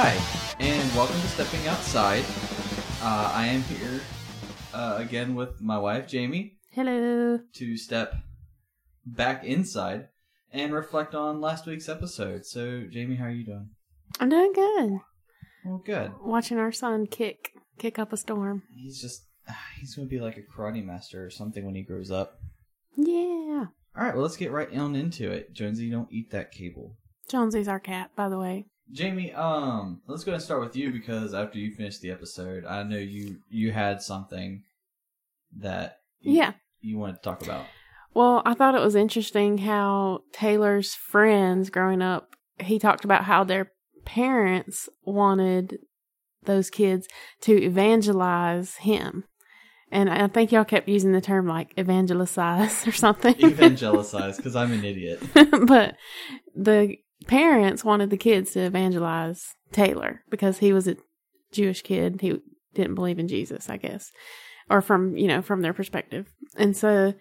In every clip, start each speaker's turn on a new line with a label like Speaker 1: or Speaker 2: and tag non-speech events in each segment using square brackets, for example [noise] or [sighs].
Speaker 1: Hi, and welcome to Stepping Outside. Uh, I am here uh, again with my wife, Jamie,
Speaker 2: Hello.
Speaker 1: to step back inside and reflect on last week's episode. So, Jamie, how are you doing?
Speaker 2: I'm doing good.
Speaker 1: Well, good.
Speaker 2: Watching our son kick kick up a storm.
Speaker 1: He's just, [sighs] he's going to be like a karate master or something when he grows up.
Speaker 2: Yeah.
Speaker 1: All right, well, let's get right on into it. Jonesy, don't eat that cable.
Speaker 2: Jonesy's our cat, by the way.
Speaker 1: Jamie, um, let's go ahead and start with you because after you finished the episode, I know you you had something that you,
Speaker 2: Yeah.
Speaker 1: you wanted to talk about.
Speaker 2: Well, I thought it was interesting how Taylor's friends growing up, he talked about how their parents wanted those kids to evangelize him. And I think y'all kept using the term like evangelize [laughs] or something.
Speaker 1: Evangelicize because I'm an idiot. [laughs]
Speaker 2: but the parents wanted the kids to evangelize Taylor because he was a Jewish kid. He didn't believe in Jesus, I guess, or from, you know, from their perspective. And so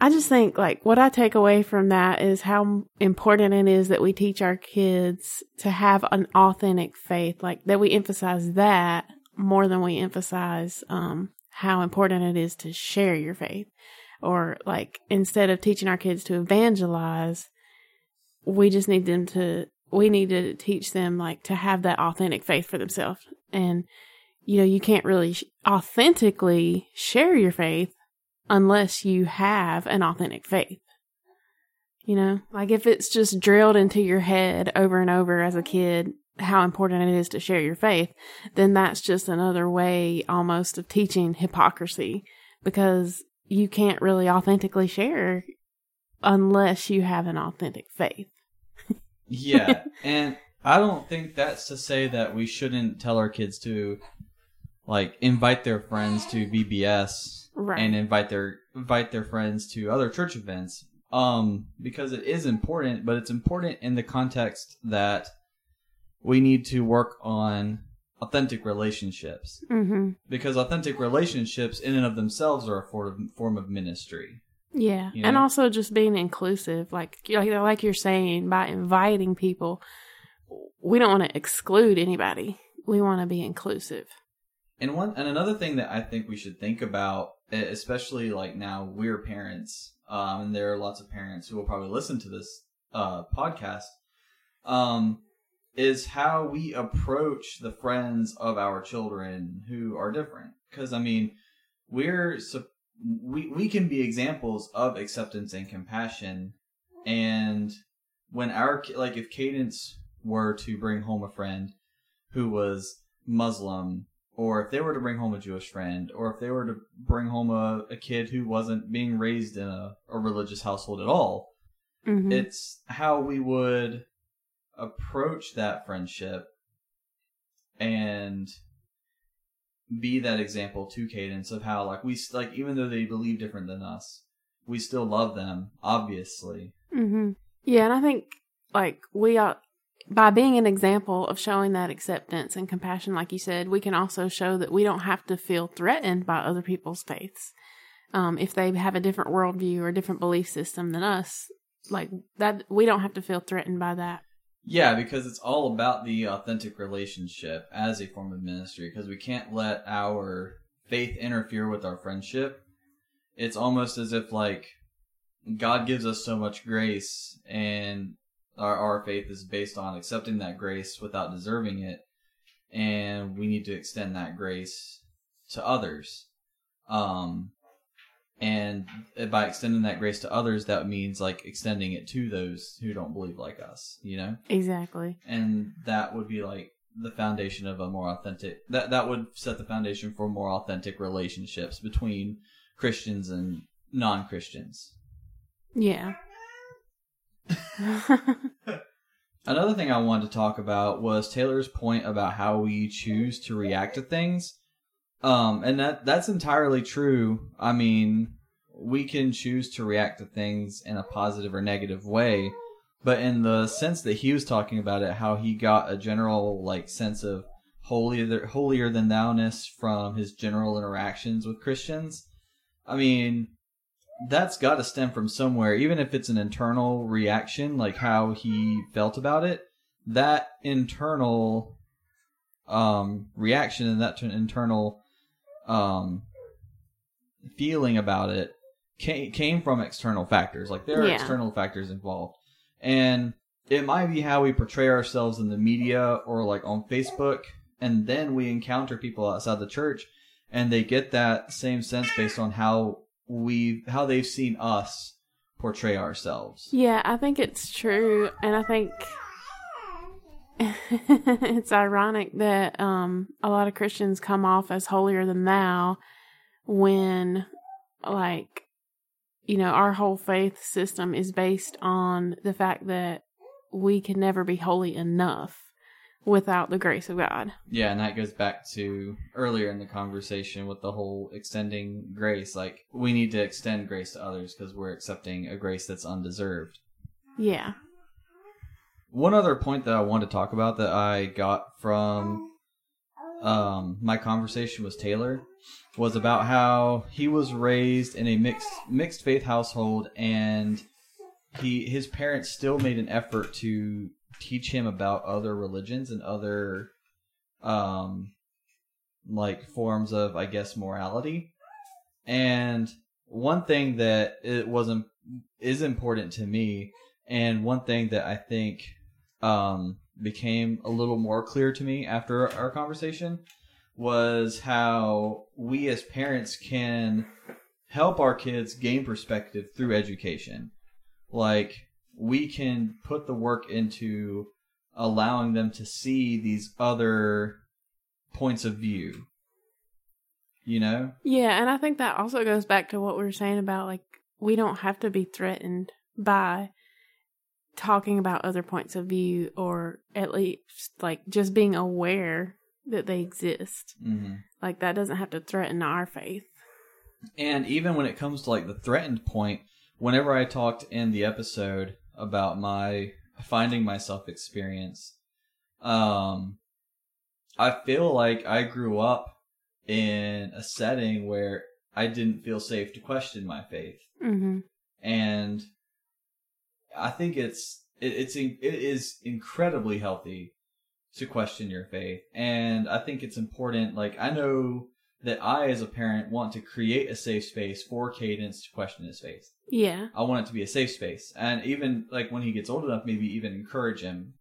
Speaker 2: I just think like what I take away from that is how important it is that we teach our kids to have an authentic faith, like that we emphasize that more than we emphasize, um, how important it is to share your faith. Or like instead of teaching our kids to evangelize, we just need them to we need to teach them like to have that authentic faith for themselves. And you know you can't really sh- authentically share your faith unless you have an authentic faith. You know like if it's just drilled into your head over and over as a kid how important it is to share your faith then that's just another way almost of teaching hypocrisy because you can't really authentically share unless you have an authentic faith
Speaker 1: Yeah, [laughs] and I don't think that's to say that we shouldn't tell our kids to like invite their friends to VBS
Speaker 2: Right.
Speaker 1: and invite their invite their friends to other church events. Um, because it is important, but it's important in the context that we need to work on authentic relationships.
Speaker 2: mm-hmm
Speaker 1: Because authentic relationships, in and of themselves, are a form of, form of ministry.
Speaker 2: Yeah,
Speaker 1: You
Speaker 2: and also just being inclusive, like like like you're saying, by inviting people, we don't want to exclude anybody. We want to be inclusive.
Speaker 1: And one and another thing that I think we should think about, especially like now we're parents, um, and there are lots of parents who will probably listen to this uh, podcast, um, is how we approach the friends of our children who are different. Because I mean, we're sup- we we can be examples of acceptance and compassion, and when our like if Cadence were to bring home a friend who was Muslim or if they were to bring home a Jewish friend, or if they were to bring home a, a kid who wasn't being raised in a, a religious household at all,
Speaker 2: Mm-hmm.
Speaker 1: it's how we would approach that friendship and be that example to Cadence of how like we like even though they believe different than us, we still love them, obviously.
Speaker 2: mm-hmm. Yeah, and I think like we are by being an example of showing that acceptance and compassion, like you said, we can also show that we don't have to feel threatened by other people's faiths. Um, if they have a different worldview or a different belief system than us, like that, we don't have to feel threatened by that.
Speaker 1: Yeah, because it's all about the authentic relationship as a form of ministry. Because we can't let our faith interfere with our friendship. It's almost as if like God gives us so much grace, and our our faith is based on accepting that grace without deserving it, and we need to extend that grace to others. Um, and by extending that grace to others, that means like extending it to those who don't believe like us. You know
Speaker 2: Exactly.
Speaker 1: and that would be like the foundation of a more authentic that that would set the foundation for more authentic relationships between Christians and non-Christians.
Speaker 2: Yeah. [laughs]
Speaker 1: Another thing I wanted to talk about was Taylor's point about how we choose to react to things. Um and that that's entirely true. I mean, we can choose to react to things in a positive or negative way, but in the sense that he was talking about it how he got a general like sense of holier holier than thou-ness from his general interactions with Christians. I mean, that's got to stem from somewhere, even if it's an internal reaction, like how he felt about it. that internal um, reaction and that internal um, feeling about it came, came from external factors. Like there are
Speaker 2: Yeah.
Speaker 1: external factors involved, and it might be how we portray ourselves in the media or like on Facebook, and then we encounter people outside the church, and they get that same sense based on how we how they've seen us portray ourselves.
Speaker 2: Yeah, I think it's true, and I think it's ironic that um, a lot of Christians come off as holier than thou when, like, you know, our whole faith system is based on the fact that we can never be holy enough without the grace of God.
Speaker 1: Yeah, and that goes back to earlier in the conversation with the whole extending grace. Like, we need to extend grace to others because we're accepting a grace that's undeserved.
Speaker 2: Yeah.
Speaker 1: One other point that I wanted to talk about that I got from um, my conversation with Taylor was about how he was raised in a mixed mixed faith household, and he his parents still made an effort to teach him about other religions and other um like forms of I guess morality. And one thing that it wasn't is important to me and one thing that I think um became a little more clear to me after our conversation was how we as parents can help our kids gain perspective through education. Like we can put the work into allowing them to see these other points of view. You know?
Speaker 2: Yeah, and I think that also goes back to what we were saying about like we don't have to be threatened by talking about other points of view or at least like just being aware that they exist.
Speaker 1: Mm-hmm.
Speaker 2: Like that doesn't have to threaten our faith.
Speaker 1: And even when it comes to like the threatened point, whenever I talked in the episode about my finding myself experience, um, I feel like I grew up in a setting where I didn't feel safe to question my faith,
Speaker 2: Mm-hmm.
Speaker 1: and I think it's it, it's it is incredibly healthy to question your faith, and I think it's important. Like I know that I, as a parent, want to create a safe space for Cadence to question his faith.
Speaker 2: Yeah.
Speaker 1: I want it to be a safe space, and even like when he gets old enough, maybe even encourage him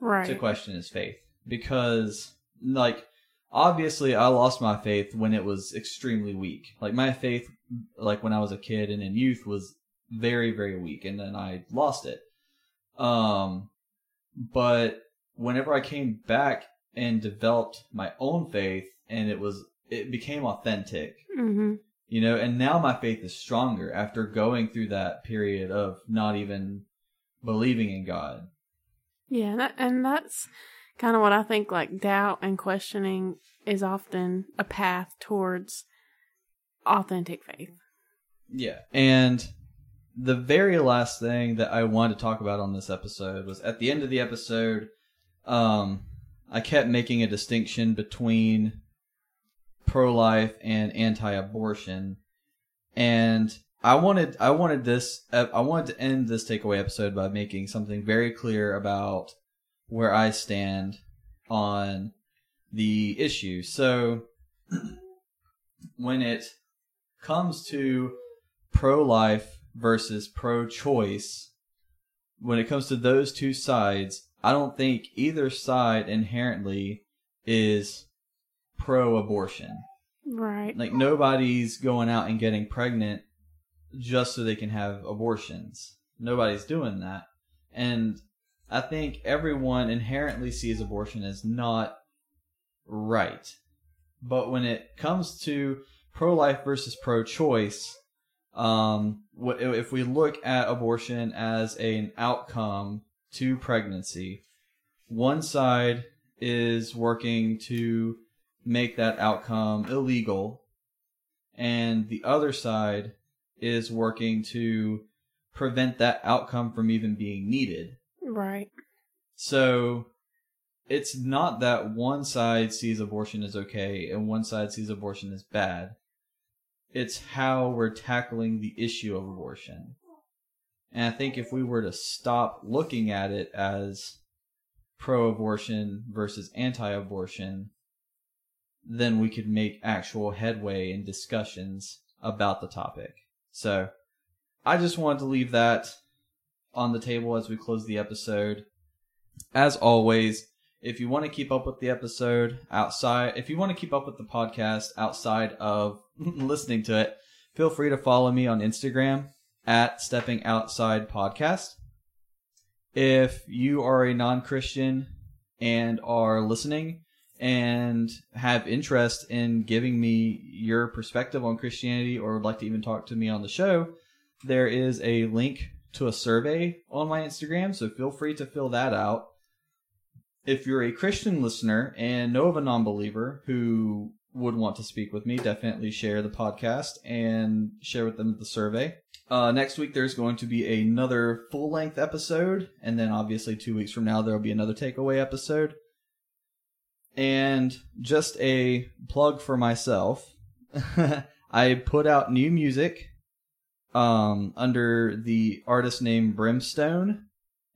Speaker 2: Right.
Speaker 1: to question his faith because like obviously I lost my faith when it was extremely weak. Like my faith like when I was a kid and in youth was very very weak and then I lost it. Um but whenever I came back and developed my own faith and it was it became authentic
Speaker 2: mm-hmm.
Speaker 1: you know and now my faith is stronger after going through that period of not even believing in god
Speaker 2: Yeah, that, and that's kind of what I think like doubt and questioning is often a path towards authentic faith.
Speaker 1: Yeah. And the very last thing that I wanted to talk about on this episode was at the end of the episode, um, I kept making a distinction between pro life and anti abortion. And I wanted I wanted this I wanted to end this takeaway episode by making something very clear about where I stand on the issue. So [clears throat] when it comes to pro life versus pro choice, when it comes to those two sides, I don't think either side inherently is pro abortion.
Speaker 2: Right.
Speaker 1: Like nobody's going out and getting pregnant just so they can have abortions. Nobody's doing that. And I think everyone inherently sees abortion as not right. But when it comes to pro life versus pro choice, um, if we look at abortion as an outcome to pregnancy, one side is working to make that outcome illegal, and the other side is working to prevent that outcome from even being needed.
Speaker 2: Right.
Speaker 1: So it's not that one side sees abortion as okay and one side sees abortion as bad. It's how we're tackling the issue of abortion. And I think if we were to stop looking at it as pro-abortion versus anti-abortion, then we could make actual headway in discussions about the topic. So, I just wanted to leave that on the table as we close the episode. As always, if you want to keep up with the episode outside, if you want to keep up with the podcast outside of [laughs] listening to it, feel free to follow me on Instagram at Stepping Outside Podcast. If you are a non Christian and are listening and have interest in giving me your perspective on Christianity or would like to even talk to me on the show, there is a link to a survey on my Instagram, so feel free to fill that out. If you're a Christian listener and know of a non believer who would want to speak with me, definitely share the podcast and share with them the survey. Uh, next week, there's going to be another full length episode, and then obviously, two weeks from now, there will be another takeaway episode. And just a plug for myself [laughs] I put out new music um, under the artist name Brimstone,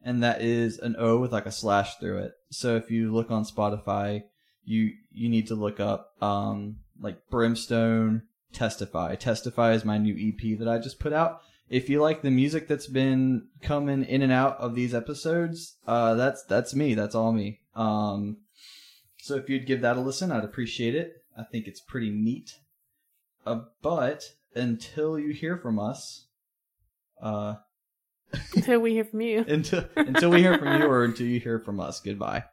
Speaker 1: and that is an O with like a slash through it. So if you look on Spotify, you you need to look up um, like Brimstone Testify. Testify is my new EP that I just put out. If you like the music that's been coming in and out of these episodes, uh, that's that's me. That's all me. Um, so if you'd give that a listen, I'd appreciate it. I think it's pretty neat. Uh, but until you hear from us, uh,
Speaker 2: Until we hear from you.
Speaker 1: until until we hear from you or until you hear from us, goodbye.